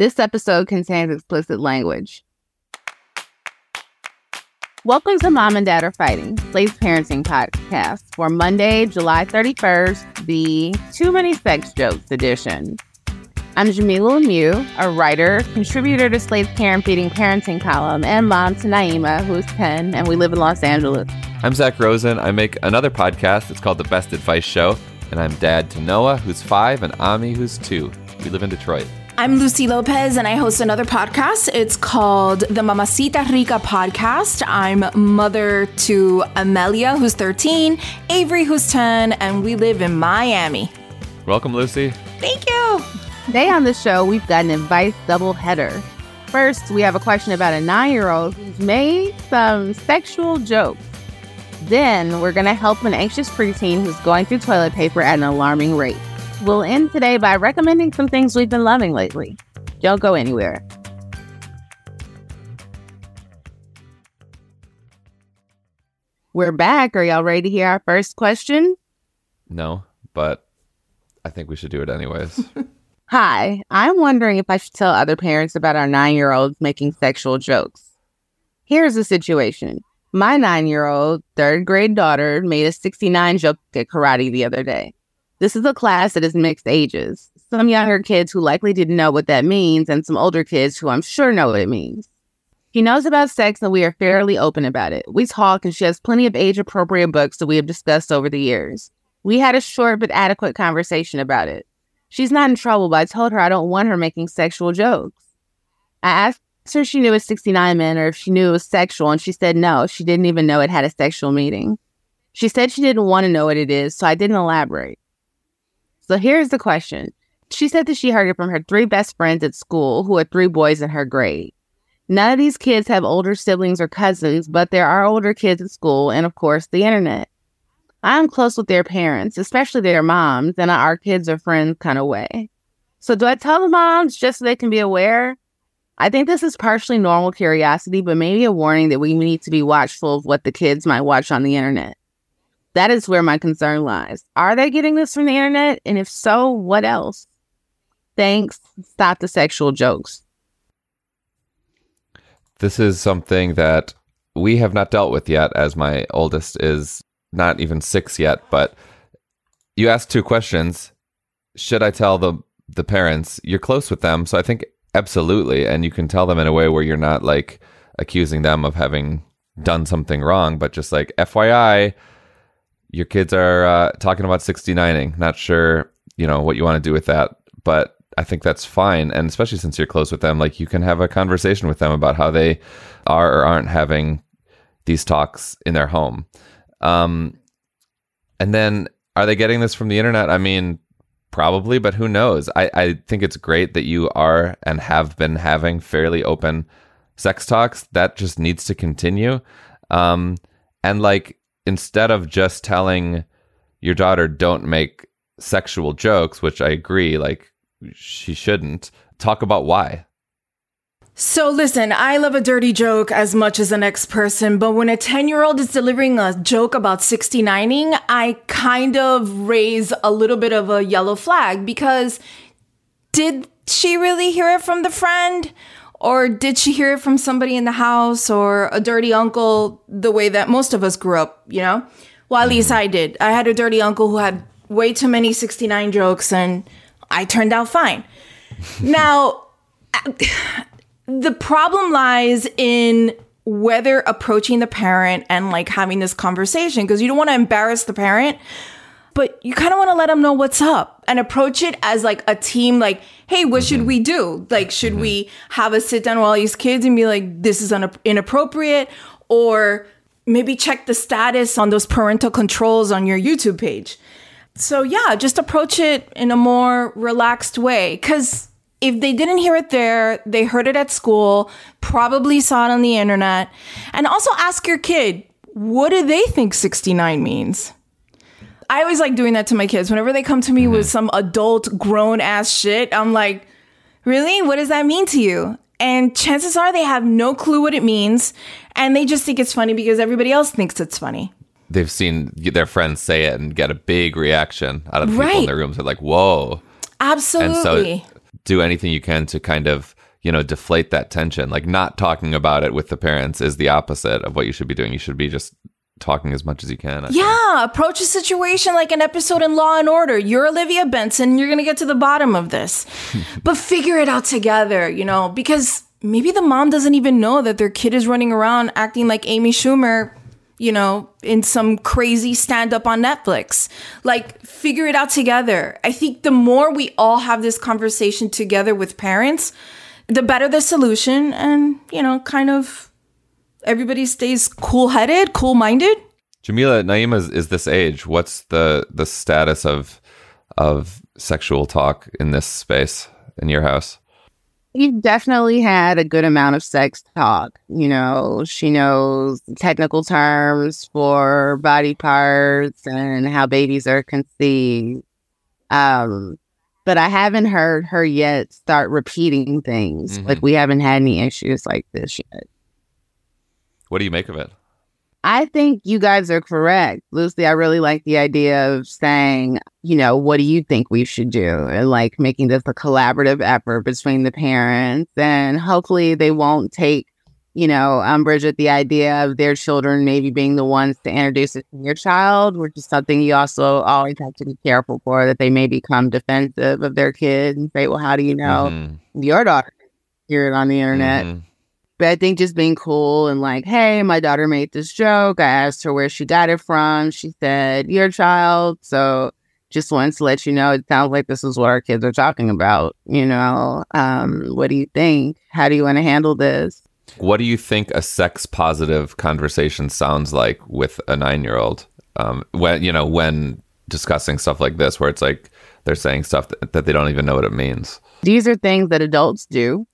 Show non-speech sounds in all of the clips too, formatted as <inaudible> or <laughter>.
This episode contains explicit language. Welcome to Mom and Dad Are Fighting, Slate's parenting podcast for Monday, July 31st, the Too Many Sex Jokes edition. I'm Jamilah Lemieux, a writer, contributor to Slate's Care and Feeding Parenting column, and mom to Naima, who's 10, and we live in Los Angeles. I'm Zak Rosen. I make another podcast. It's called The Best Advice Show. And I'm dad to Noah, who's five, and Ami, who's two. We live in Detroit. I'm Lucy Lopez, and I host another podcast. It's called the Mamacita Rica Podcast. I'm mother to Amelia, who's 13, Avery, who's 10, and we live in Miami. Welcome, Lucy. Thank you. Today on the show, we've got an advice double header. First, we have a question about a nine year old who's made some sexual jokes. Then, we're going to help an anxious preteen who's going through toilet paper at an alarming rate. We'll end today by recommending some things we've been loving lately. Don't go anywhere. We're back. Are y'all ready to hear our first question? No, but I think we should do it anyways. <laughs> Hi, I'm wondering if I should tell other parents about our nine year olds making sexual jokes. Here's the situation my nine year old third grade daughter made a 69 joke at karate the other day. This is a class that is mixed ages. Some younger kids who likely didn't know what that means, and some older kids who I'm sure know what it means. He knows about sex, and we are fairly open about it. We talk, and she has plenty of age appropriate books that we have discussed over the years. We had a short but adequate conversation about it. She's not in trouble, but I told her I don't want her making sexual jokes. I asked her if she knew what 69 meant or if she knew it was sexual, and she said no, she didn't even know it had a sexual meaning. She said she didn't want to know what it is, so I didn't elaborate. So here's the question. She said that she heard it from her three best friends at school who had three boys in her grade. None of these kids have older siblings or cousins, but there are older kids at school and, of course, the internet. I'm close with their parents, especially their moms, and our kids are friends kind of way. So, do I tell the moms just so they can be aware? I think this is partially normal curiosity, but maybe a warning that we need to be watchful of what the kids might watch on the internet. That is where my concern lies. Are they getting this from the internet? And if so, what else? Thanks. Stop the sexual jokes. This is something that we have not dealt with yet, as my oldest is not even six yet. But you asked two questions. Should I tell the the parents? You're close with them, so I think absolutely, and you can tell them in a way where you're not like accusing them of having done something wrong, but just like FYI, your kids are uh, talking about 69ing. Not sure, you know, what you want to do with that, but I think that's fine. And especially since you're close with them, like you can have a conversation with them about how they are or aren't having these talks in their home. Um, and then are they getting this from the internet? I mean, probably, but who knows? I, I think it's great that you are and have been having fairly open sex talks. That just needs to continue. Um, and like, instead of just telling your daughter don't make sexual jokes, which I agree, like she shouldn't, talk about why. So listen, I love a dirty joke as much as the next person, but when a 10 year old is delivering a joke about 69ing, I kind of raise a little bit of a yellow flag because did she really hear it from the friend? Or did she hear it from somebody in the house or a dirty uncle the way that most of us grew up, you know? Well, at least mm-hmm. I did. I had a dirty uncle who had way too many 69 jokes and I turned out fine. <laughs> now, the problem lies in whether approaching the parent and like having this conversation because you don't want to embarrass the parent but you kind of want to let them know what's up and approach it as like a team like hey what should we do like should we have a sit down with all these kids and be like this is un- inappropriate or maybe check the status on those parental controls on your youtube page so yeah just approach it in a more relaxed way because if they didn't hear it there, they heard it at school, probably saw it on the internet. And also ask your kid, what do they think 69 means? I always like doing that to my kids. Whenever they come to me mm-hmm. with some adult grown ass shit, I'm like, really? What does that mean to you? And chances are they have no clue what it means. And they just think it's funny because everybody else thinks it's funny. They've seen their friends say it and get a big reaction out of the right. people in their rooms. They're like, whoa. Absolutely. And so do anything you can to kind of you know deflate that tension like not talking about it with the parents is the opposite of what you should be doing you should be just talking as much as you can I think. Yeah, approach a situation like an episode in Law and Order. You're Olivia Benson, you're going to get to the bottom of this. <laughs> but figure it out together, you know, because maybe the mom doesn't even know that their kid is running around acting like Amy Schumer, you know, in some crazy stand up on Netflix. Like, figure it out together. I think the more we all have this conversation together with parents, the better the solution and, you know, kind of everybody stays cool headed, cool minded. Jamilah Naima is, is this age what's the the status of of sexual talk in this space in your house You've definitely had a good amount of sex talk. You know, she knows technical terms for body parts and how babies are conceived. Um, but I haven't heard her yet start repeating things. Mhm. Like we haven't had any issues like this yet. What do you make of it I think you guys are correct. Lucy, I really like the idea of saying, you know, what do you think we should do? And like making this a collaborative effort between the parents. And hopefully they won't take, you know, umbrage at the idea of their children maybe being the ones to introduce it to your child, which is something you also always have to be careful for, that they may become defensive of their kid and say, well, how do you know Mhm. your daughter hear it on the internet? Mhm. But I think just being cool and like, hey, my daughter made this joke. I asked her where she got it from. She said, your child. So just wanted to let you know it sounds like this is what our kids are talking about. You know, um, what do you think? How do you want to handle this? What do you think a sex positive conversation sounds like with a nine year old? Um, when you know when discussing stuff like this, where it's like they're saying stuff that, that they don't even know what it means. These are things that adults do,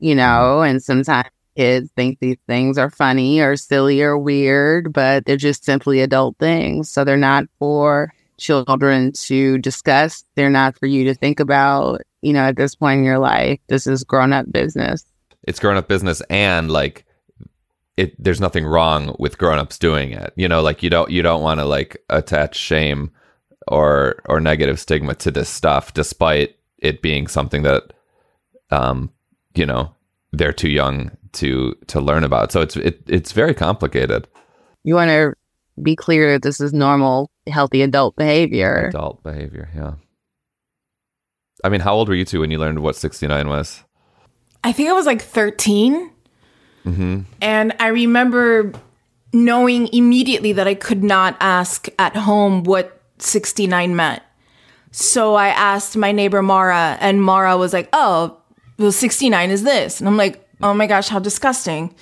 you know, and sometimes kids think these things are funny or silly or weird, but they're just simply adult things. So they're not for children to discuss. They're not for you to think about, you know, at this point in your life. This is grown up business. It's grown up business, and like it. There's nothing wrong with grown ups doing it. You know, like you don't you don't want to like attach shame or or negative stigma to this stuff, despite it being something that, um, you know, they're too young to to learn about. So it's it, it's very complicated. You want to be clear that this is normal, healthy adult behavior. adult behavior yeah i mean how old were you two when you learned what 69 was I think I was like 13. mm-hmm. And I remember knowing immediately that I could not ask at home what 69 meant. So I asked my neighbor Mara, and Mara was like, Oh, well, 69 is this. And I'm like, Oh my gosh, how disgusting.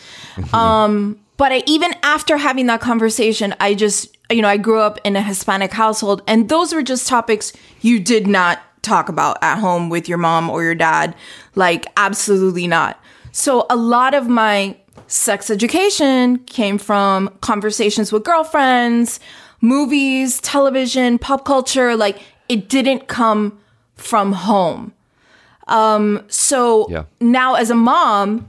um, but I, even after having that conversation, I just, you know, I grew up in a Hispanic household, and those were just topics you did not talk about at home with your mom or your dad. Like, absolutely not. So a lot of my sex education came from conversations with girlfriends, movies, television, pop culture. Like, it didn't come from home. Um, so Yeah. now as a mom,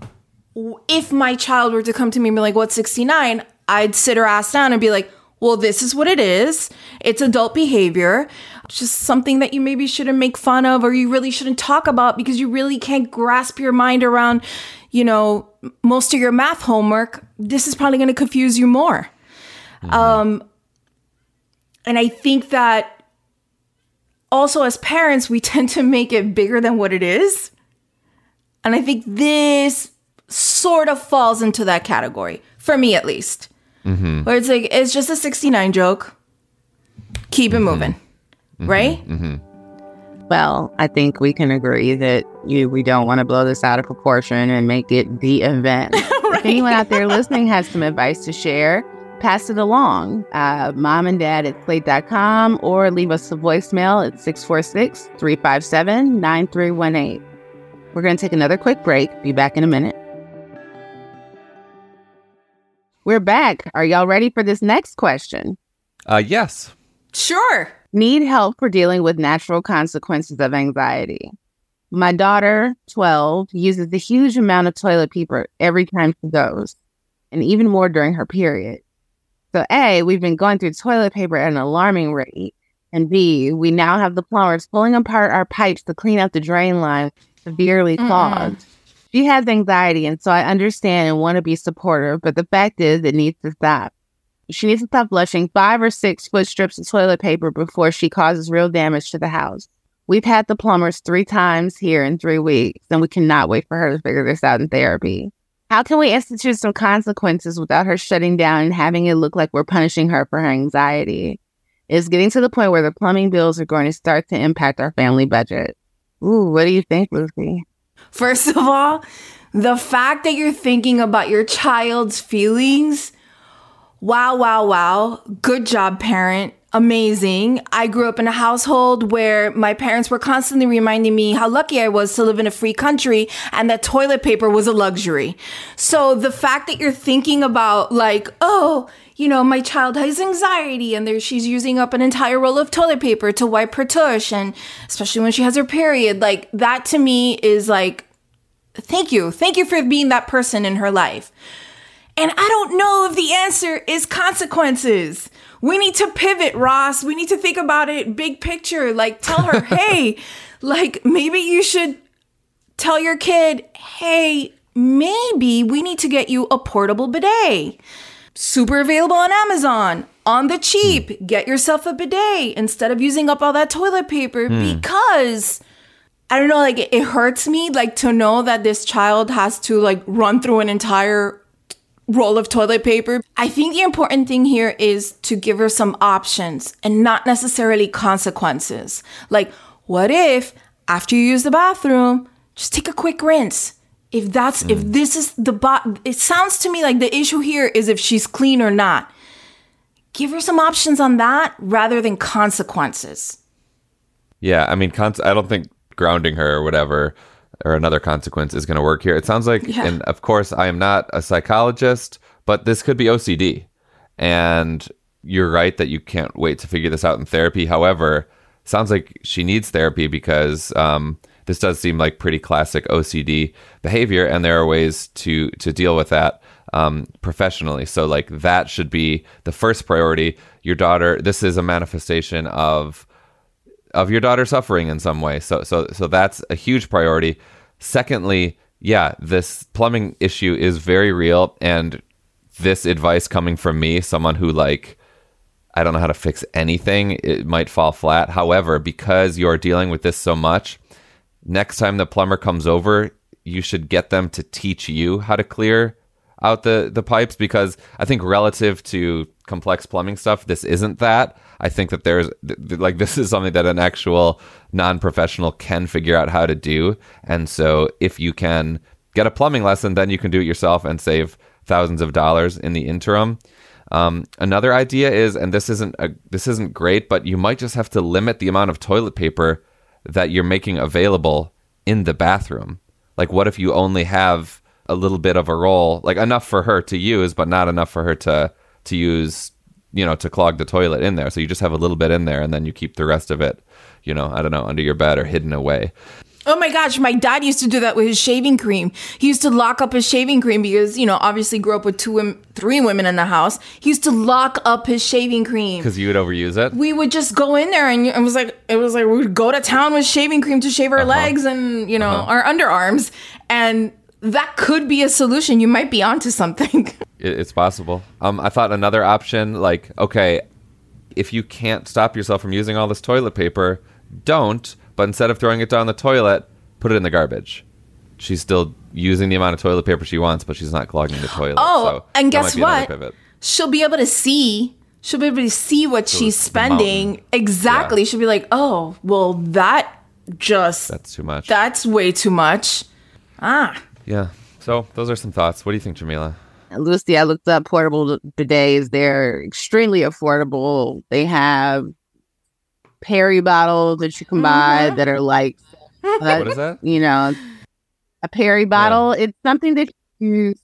if my child were to come to me and be like, what's 69? I'd sit her ass down and be like, well, this is what it is. It's adult behavior. It's just something that you maybe shouldn't make fun of or you really shouldn't talk about because you really can't grasp your mind around, you know, most of your math homework. This is probably going to confuse you more. Um, and I think that also as parents, we <laughs> tend to make it bigger than what it is. And I think this sort of falls into that category, for me at least. Mm-hmm. Where it's like, it's just a 69 joke. Keep it mm-hmm. moving. Mm-hmm. Right? Well, I think we can agree that you we don't want to blow this out of proportion and make it the event. <laughs> If anyone out there listening has some advice to share, pass it along. Uh, mom and dad at slate.com or leave us a voicemail at 646 357 9318. We're going to take another quick break. Be back in a minute. We're back. Are y'all ready for this next question? uh yes Sure. Need help for dealing with natural consequences of anxiety. My daughter, 12, uses a huge amount of toilet paper every time she goes, and even more during her period. So, A, we've been going through toilet paper at an alarming rate. And B, we now have the plumbers pulling apart our pipes to clean out the drain line severely Mm-mm. clogged. She has anxiety, and so I understand and want to be supportive, but the fact is, it needs to stop. She needs to stop flushing five or six foot strips of toilet paper before she causes real damage to the house. We've had the plumbers three times here in three weeks, and we cannot wait for her to figure this out in therapy. How can we institute some consequences without her shutting down and having it look like we're punishing her for her anxiety? It's getting to the point where the plumbing bills are going to start to impact our family budget. Ooh, what do you think, Lucy? First of all, the fact that you're thinking about your child's feelings, wow, wow, wow. Good job, parent. Amazing. I grew up in a household where my parents were constantly reminding me how lucky I was to live in a free country and that toilet paper was a luxury. So the fact that you're thinking about, like, oh, you know, my child has anxiety and there she's using up an entire roll of toilet paper to wipe her tush and especially when she has her period, like that to me is like thank you. Thank you for being that person in her life. And I don't know if the answer is consequences. We need to pivot, Ross. We need to think about it big picture. Like tell her, <laughs> "Hey, like maybe you should tell your kid, "Hey, maybe we need to get you a portable bidet." super available on Amazon on the cheap. Hmm. Get yourself a bidet instead of using up all that toilet paper hmm. because I don't know, like it, it hurts me like to know that this child has to like run through an entire roll of toilet paper. I think the important thing here is to give her some options and not necessarily consequences. Like, what if after you use the bathroom, just take a quick rinse? If that's if mm. this is the bot, it sounds to me like the issue here is if she's clean or not. Give her some options on that rather than consequences. Yeah, I mean, cons- I don't think grounding her or whatever or another consequence is going to work here. It sounds like, Yeah. and of course, I am not a psychologist, but this could be OCD. And you're right that you can't wait to figure this out in therapy. However, sounds like she needs therapy because um, this does seem like pretty classic OCD behavior, and there are ways to to deal with that um, professionally. So, like that should be the first priority. Your daughter. This is a manifestation of of your daughter suffering in some way. So so so that's a huge priority. Secondly, yeah, this plumbing issue is very real and this advice coming from me, someone who like I don't know how to fix anything, it might fall flat. However, because you're dealing with this so much, next time the plumber comes over, you should get them to teach you how to clear out the the pipes because I think relative to complex plumbing stuff, this isn't that. I think that there's th- th- like <laughs> this is something that an actual non-professional can figure out how to do. And so if you can get a plumbing lesson, then you can do it yourself and save thousands of dollars in the interim. Um, another idea is, and this isn't a, this isn't great, but you might just have to limit the amount of toilet paper that you're making available in the bathroom. Like, what if you only have a little bit of a roll, like enough for her to use, but not enough for her to to use, you know, to clog the toilet in there. So you just have a little bit in there, and then you keep the rest of it, you know, I don't know, under your bed or hidden away. Oh my gosh, my dad used to do that with his shaving cream. He used to lock up his shaving cream because, you know, obviously grew up with two women, three women in the house. He used to lock up his shaving cream. Because you would overuse it. We would just go in there and it was like it was like we would go to town with shaving cream to shave our uh-huh. legs and, you know, uh-huh. our underarms and that could be a solution. You might be onto something. <laughs> It's possible. Um, I thought another option, like, okay, if you can't stop yourself from using all this toilet paper, don't. But instead of throwing it down the toilet, put it in the garbage. She's still using the amount of toilet paper she wants, but she's not clogging the toilet. Oh, so and guess might be another what? She'll be able to see. She'll be able to see what she's the mountain. spending. Exactly. She'll be like, "Oh, well, that just That's too much. that's way too much." Ah, yeah. So those are some thoughts. What do you think, Jamilah? Lucy, I looked up portable bidets. They're extremely affordable. They have peri bottles that you can buy mm-hmm. that are like, What is that? <laughs> you know, a peri bottle. It's something that you use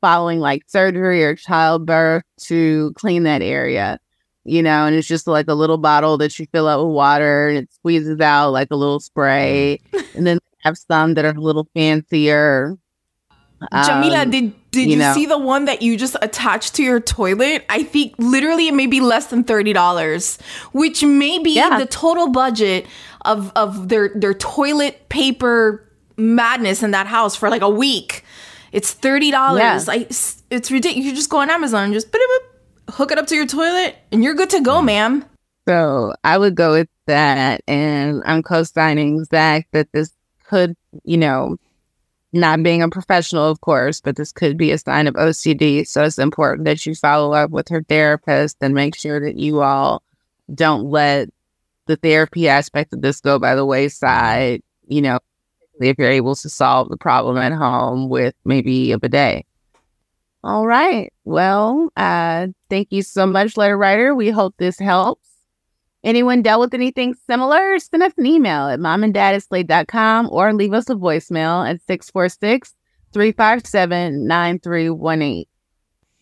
following like surgery or childbirth to clean that area, you know, and it's just like a little bottle that you fill up with water and it squeezes out like a little spray. Mm. and then have some that are a little fancier. Um, Jamilah, did Did You you, know. see the one that you just attached to your toilet? I think literally it may be less than thirty dollars, which may be Yeah. the total budget of of their their toilet paper madness in that house for like a week. It's thirty dollars. Yeah. Like it's ridiculous. You just go on Amazon and just hook it up to your toilet, and you're good to go, ma'am. So I would go with that. And I'm co signing Zak that this could, you know, not being a professional, of course, but this could be a sign of OCD. So it's important that you follow up with her therapist and make sure that you all don't let the therapy aspect of this go by the wayside, you know, if you're able to solve the problem at home with maybe a bidet. All right. Well, uh, thank you so much, letter writer. We hope this helps. Anyone dealt with anything similar? Send us an email at momanddad@slate.com or leave us a voicemail at 646 357 9318.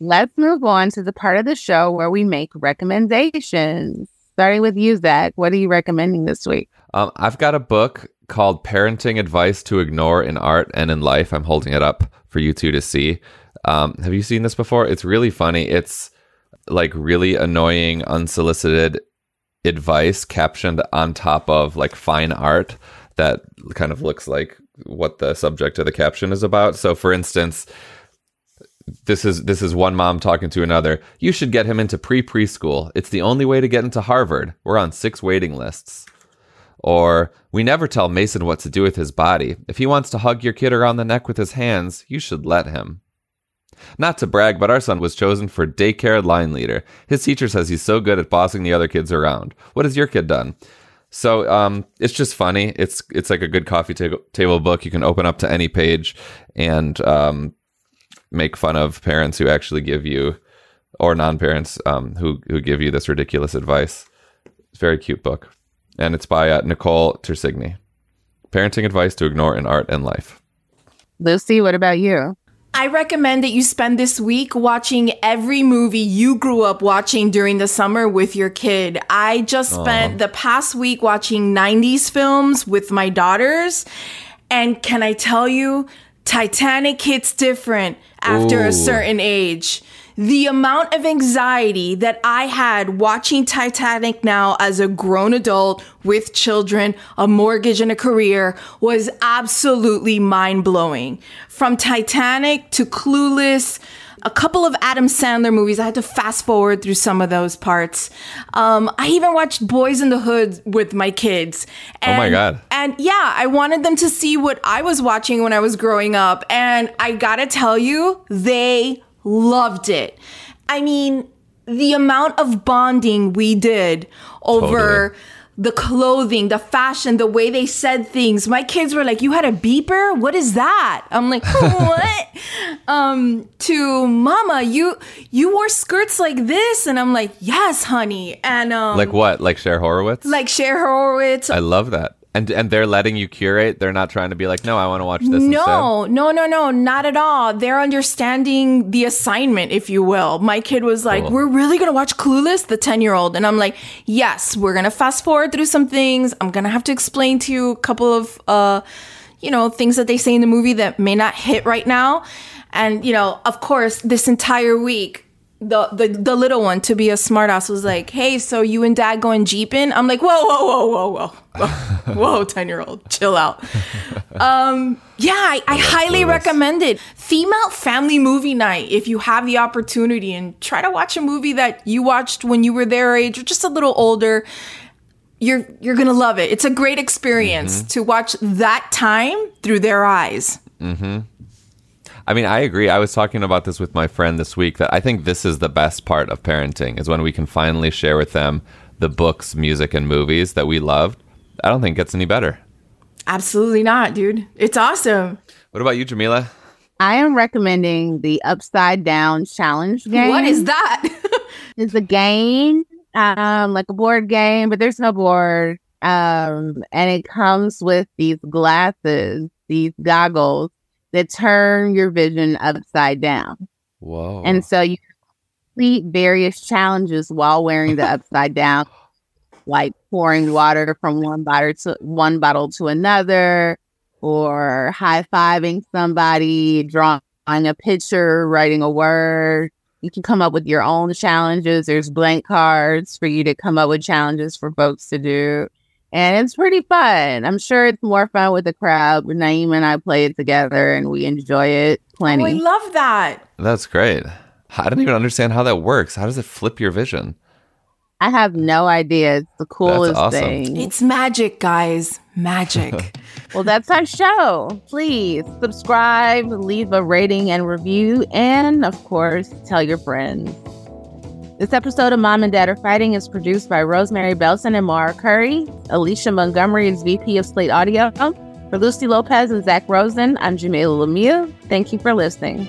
Let's move on to the part of the show where we make recommendations. Starting with you, Zak. What are you recommending this week? Um, I've got a book called Parenting Advice to Ignore in Art and in Life. I'm holding it up for you two to see. Um, have you seen this before? It's really funny. It's like really annoying, unsolicited advice captioned on top of like fine art that kind of looks like what the subject of the caption is about. So, for instance, this is this is one mom talking to another. You should get him into pre preschool. It's the only way to get into Harvard. We're on six waiting lists. Or we never tell Mason what to do with his body. If he wants to hug your kid around the neck with his hands, you should let him. Not to brag, but our son was chosen for daycare line leader. His teacher says he's so good at bossing the other kids around. What has your kid done? So um, it's just funny. It's it's like a good coffee ta- table book. You can open up to any page and um, make fun of parents who actually give you, or non-parents um, who who give you this ridiculous advice. It's very cute book, and it's by uh, Nicole Tersigni. Parenting advice to ignore in art and life. Lucy, what about you? I recommend that you spend this week watching every movie you grew up watching during the summer with your kid. I just spent the past week watching 90s films with my daughters. And can I tell you, Titanic hits different after Ooh. a certain age. The amount of anxiety that I had watching Titanic now as a grown adult with children, a mortgage, and a career was absolutely mind blowing. From Titanic to Clueless, a couple of Adam Sandler movies. I had to fast forward through some of those parts. Um, I even watched Boys in the Hood with my kids. Oh my God. and yeah, I wanted them to see what I was watching when I was growing up. And I gotta tell you, they loved it. I mean, the amount of bonding we did over Totally. the clothing, the fashion, the way they said things. My kids were like, You had a beeper? What is that? I'm like, <laughs> What? um, to mama, you you wore skirts like this. And I'm like, Yes, honey. And um Like what? Like Cher Horowitz? like Cher Horowitz, I love that. And and they're letting you curate. They're not trying to be like, no, I want to watch this instead. No, no, no, no, not at all. They're understanding the assignment, if you will. My kid was like, Cool. We're really gonna watch Clueless, the 10 year old. And I'm like, Yes, we're gonna fast forward through some things. I'm gonna have to explain to you a couple of, uh, you know, things that they say in the movie that may not hit right now. And, you know, of course, this entire week, the, the the little one to be a smartass was like, "Hey, so you and dad going jeeping?" I'm like, "Whoa, whoa, whoa, whoa, whoa, whoa, <laughs> ten year old, chill out." Um, yeah, I, I highly recommend it. Female family movie night if you have the opportunity, and try to watch a movie that you watched when you were their age or just a little older. You're you're gonna love it. It's a great experience to watch that time through their eyes. I mean, I agree. I was talking about this with my friend this week that I think this is the best part of parenting is when we can finally share with them the books, music, and movies that we loved. I don't think it gets any better. Absolutely not, dude. It's awesome. What about you, Jamilah? I am recommending the Upside Down Challenge game. <laughs> What is that? <laughs> It's a game, um, like a board game, but there's no board. Um, and it comes with these glasses, these goggles that turn your vision upside down. Whoa. And so you complete various challenges while wearing the upside down, <laughs> like pouring water from one bottle to one bottle to another, or high fiving somebody, drawing drawing a picture, writing a word. You can come up with your own challenges. There's blank cards for you to come up with challenges for folks to do. And it's pretty fun. I'm sure it's more fun with the crowd. But Naima and I play it together and we enjoy it plenty. Oh, I love that. That's great. I don't even understand how that works. How does it flip your vision? I have no idea. It's the coolest awesome. thing. It's magic, guys. Magic. <laughs> Well, that's our show. Please subscribe, leave a rating and review, and of course, tell your friends. This episode of Mom and Dad Are Fighting is produced by Rosemary Belson and Maura Currie. Alicia Montgomery is VP of Slate Audio. For Lucy Lopez and Zak Rosen, I'm Jamilah Lemieux. Thank you for listening.